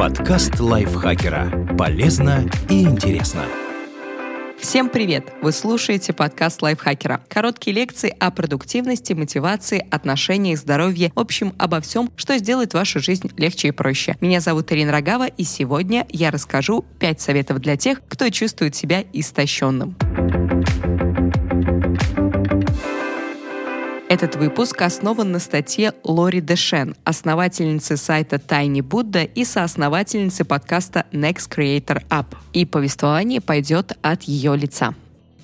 Подкаст лайфхакера. Полезно и интересно. Всем привет! Вы слушаете подкаст лайфхакера. Короткие лекции о продуктивности, мотивации, отношениях, здоровье, в общем, обо всем, что сделает вашу жизнь легче и проще. Меня зовут Ирина Рогава, и сегодня я расскажу 5 советов для тех, кто чувствует себя истощенным. Этот выпуск основан на статье Лори Дэшен, основательницы сайта Tiny Buddha и соосновательницы подкаста Next Creator App. И повествование пойдет от ее лица.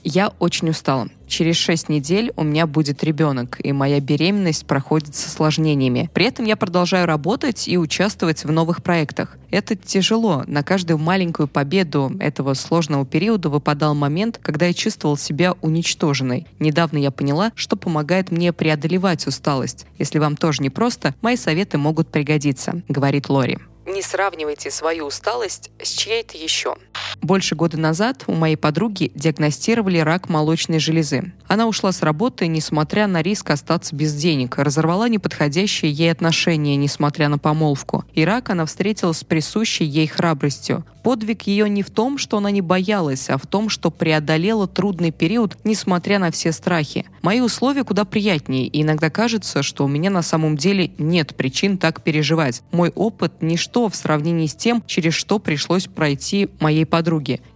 Я очень устала. Через 6 недель у меня будет ребенок, и моя беременность проходит с осложнениями. При этом я продолжаю работать и участвовать в новых проектах. Это тяжело. На каждую маленькую победу этого сложного периода выпадал момент, когда я чувствовал себя уничтоженной. Недавно я поняла, что помогает мне преодолевать усталость. Если вам тоже непросто, мои советы могут пригодиться, говорит Лори. Не сравнивайте свою усталость с чьей-то еще. Больше года назад у моей подруги диагностировали рак молочной железы. Она ушла с работы, несмотря на риск остаться без денег, разорвала неподходящие ей отношения, несмотря на помолвку. И рак она встретила с присущей ей храбростью. Подвиг ее не в том, что она не боялась, а в том, что преодолела трудный период, несмотря на все страхи. Мои условия куда приятнее, и иногда кажется, что у меня на самом деле нет причин так переживать. Мой опыт – ничто в сравнении с тем, через что пришлось пройти моей подруге.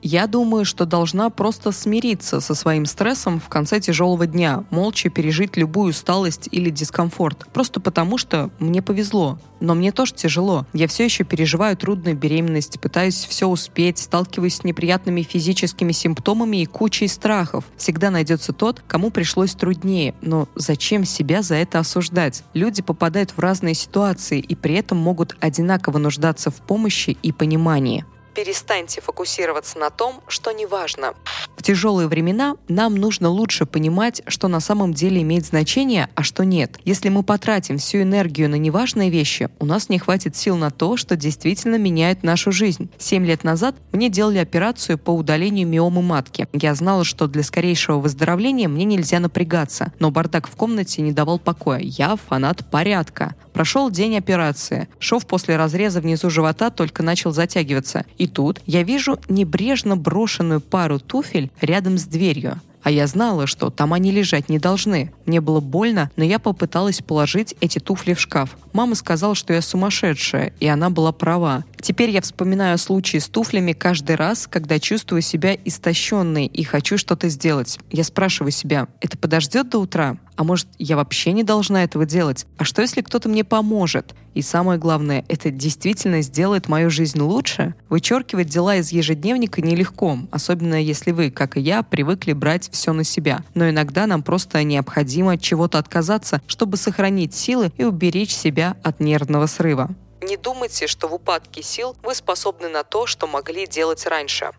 Я думаю, что должна просто смириться со своим стрессом в конце тяжелого дня, молча пережить любую усталость или дискомфорт. Просто потому, что мне повезло. Но мне тоже тяжело. Я все еще переживаю трудную беременность, пытаюсь все успеть, сталкиваюсь с неприятными физическими симптомами и кучей страхов. Всегда найдется тот, кому пришлось труднее. Но зачем себя за это осуждать? Люди попадают в разные ситуации и при этом могут одинаково нуждаться в помощи и понимании. Перестаньте фокусироваться на том, что не важно. В тяжелые времена нам нужно лучше понимать, что на самом деле имеет значение, а что нет. Если мы потратим всю энергию на неважные вещи, у нас не хватит сил на то, что действительно меняет нашу жизнь. Семь лет назад мне делали операцию по удалению миомы матки. Я знала, что для скорейшего выздоровления мне нельзя напрягаться, но бардак в комнате не давал покоя. Я фанат порядка. Прошел день операции. Шов после разреза внизу живота только начал затягиваться. И тут я вижу небрежно брошенную пару туфель рядом с дверью. А я знала, что там они лежать не должны. Мне было больно, но я попыталась положить эти туфли в шкаф. Мама сказала, что я сумасшедшая, и она была права. Теперь я вспоминаю случаи с туфлями каждый раз, когда чувствую себя истощенной и хочу что-то сделать. Я спрашиваю себя, это подождет до утра? А может, я вообще не должна этого делать? А что, если кто-то мне поможет? И самое главное, это действительно сделает мою жизнь лучше? Вычеркивать дела из ежедневника нелегко, особенно если вы, как и я, привыкли брать все на себя. Но иногда нам просто необходимо от чего-то отказаться, чтобы сохранить силы и уберечь себя от нервного срыва. Не думайте, что в упадке сил вы способны на то, что могли делать раньше.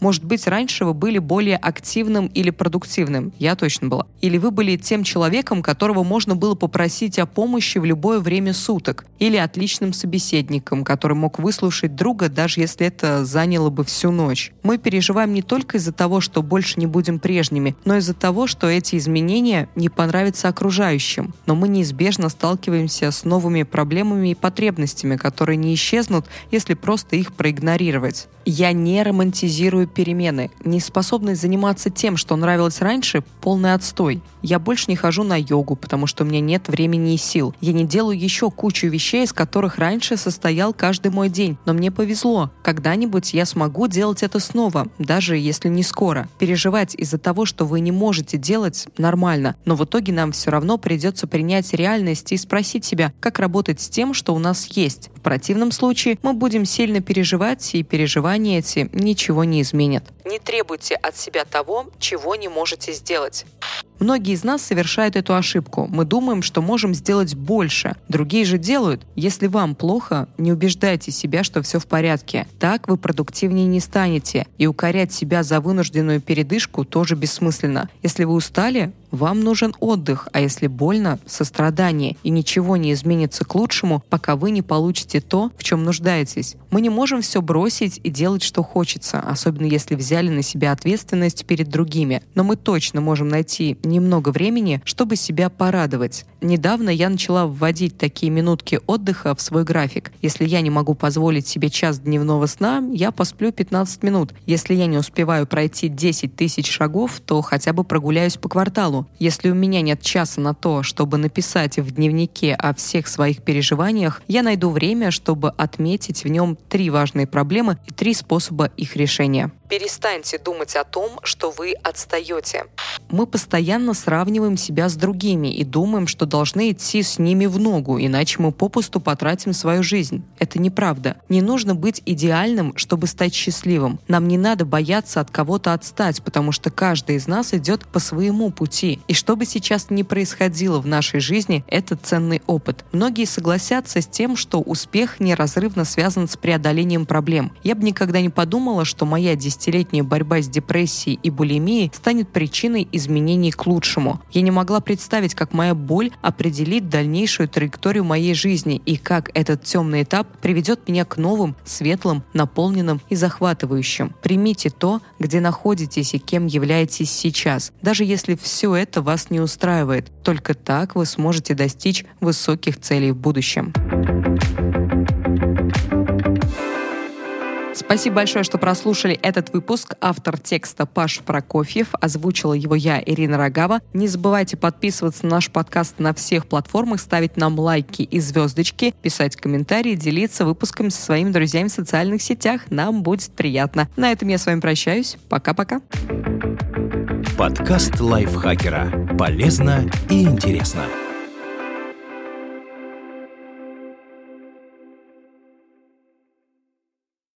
Может быть, раньше вы были более активным или продуктивным. Я точно была. Или вы были тем человеком, которого можно было попросить о помощи в любое время суток. Или отличным собеседником, который мог выслушать друга, даже если это заняло бы всю ночь. Мы переживаем не только из-за того, что больше не будем прежними, но из-за того, что эти изменения не понравятся окружающим. Но мы неизбежно сталкиваемся с новыми проблемами и потребностями, которые не исчезнут, если просто их проигнорировать. Я не романтизирую перемены. Неспособность заниматься тем, что нравилось раньше, полный отстой. Я больше не хожу на йогу, потому что у меня нет времени и сил. Я не делаю еще кучу вещей, из которых раньше состоял каждый мой день. Но мне повезло. Когда-нибудь я смогу делать это снова, даже если не скоро. Переживать из-за того, что вы не можете делать, нормально. Но в итоге нам все равно придется принять реальность и спросить себя, как работать с тем, что у нас есть. В противном случае мы будем сильно переживать, и переживания эти ничего не изменят. Не требуйте от себя того, чего не можете сделать. Многие из нас совершают эту ошибку. Мы думаем, что можем сделать больше. Другие же делают. Если вам плохо, не убеждайте себя, что все в порядке. Так вы продуктивнее не станете. И укорять себя за вынужденную передышку тоже бессмысленно. Если вы устали, Вам нужен отдых, а если больно, сострадание. И ничего не изменится к лучшему, пока вы не получите то, в чем нуждаетесь. Мы не можем все бросить и делать, что хочется, особенно если взяли на себя ответственность перед другими. Но мы точно можем найти немного времени, чтобы себя порадовать. Недавно я начала вводить такие минутки отдыха в свой график. Если я не могу позволить себе час дневного сна, я посплю 15 минут. Если я не успеваю пройти 10 тысяч шагов, то хотя бы прогуляюсь по кварталу. Если у меня нет часа на то, чтобы написать в дневнике о всех своих переживаниях, я найду время, чтобы отметить в нем три важные проблемы и три способа их решения. Перестаньте думать о том, что вы отстаете. Мы постоянно сравниваем себя с другими и думаем, что должны идти с ними в ногу, иначе мы попусту потратим свою жизнь. Это неправда. Не нужно быть идеальным, чтобы стать счастливым. Нам не надо бояться от кого-то отстать, потому что каждый из нас идет по своему пути. И что бы сейчас ни происходило в нашей жизни, это ценный опыт. Многие согласятся с тем, что успех неразрывно связан с преодолением проблем. Я бы никогда не подумала, что моя десятилетняя борьба с депрессией и булимией станет причиной изменений к лучшему. Я не могла представить, как моя боль определит дальнейшую траекторию моей жизни и как этот темный этап приведет меня к новым, светлым, наполненным и захватывающим. Примите то, где находитесь и кем являетесь сейчас, даже если все это вас не устраивает. Только так вы сможете достичь высоких целей в будущем. Спасибо большое, что прослушали этот выпуск. Автор текста Паш Прокофьев. Озвучила его я, Ирина Рогава. Не забывайте подписываться на наш подкаст на всех платформах, ставить нам лайки и звездочки, писать комментарии, делиться выпусками со своими друзьями в социальных сетях. Нам будет приятно. На этом я с вами прощаюсь. Пока-пока. Подкаст лайфхакера. Полезно и интересно.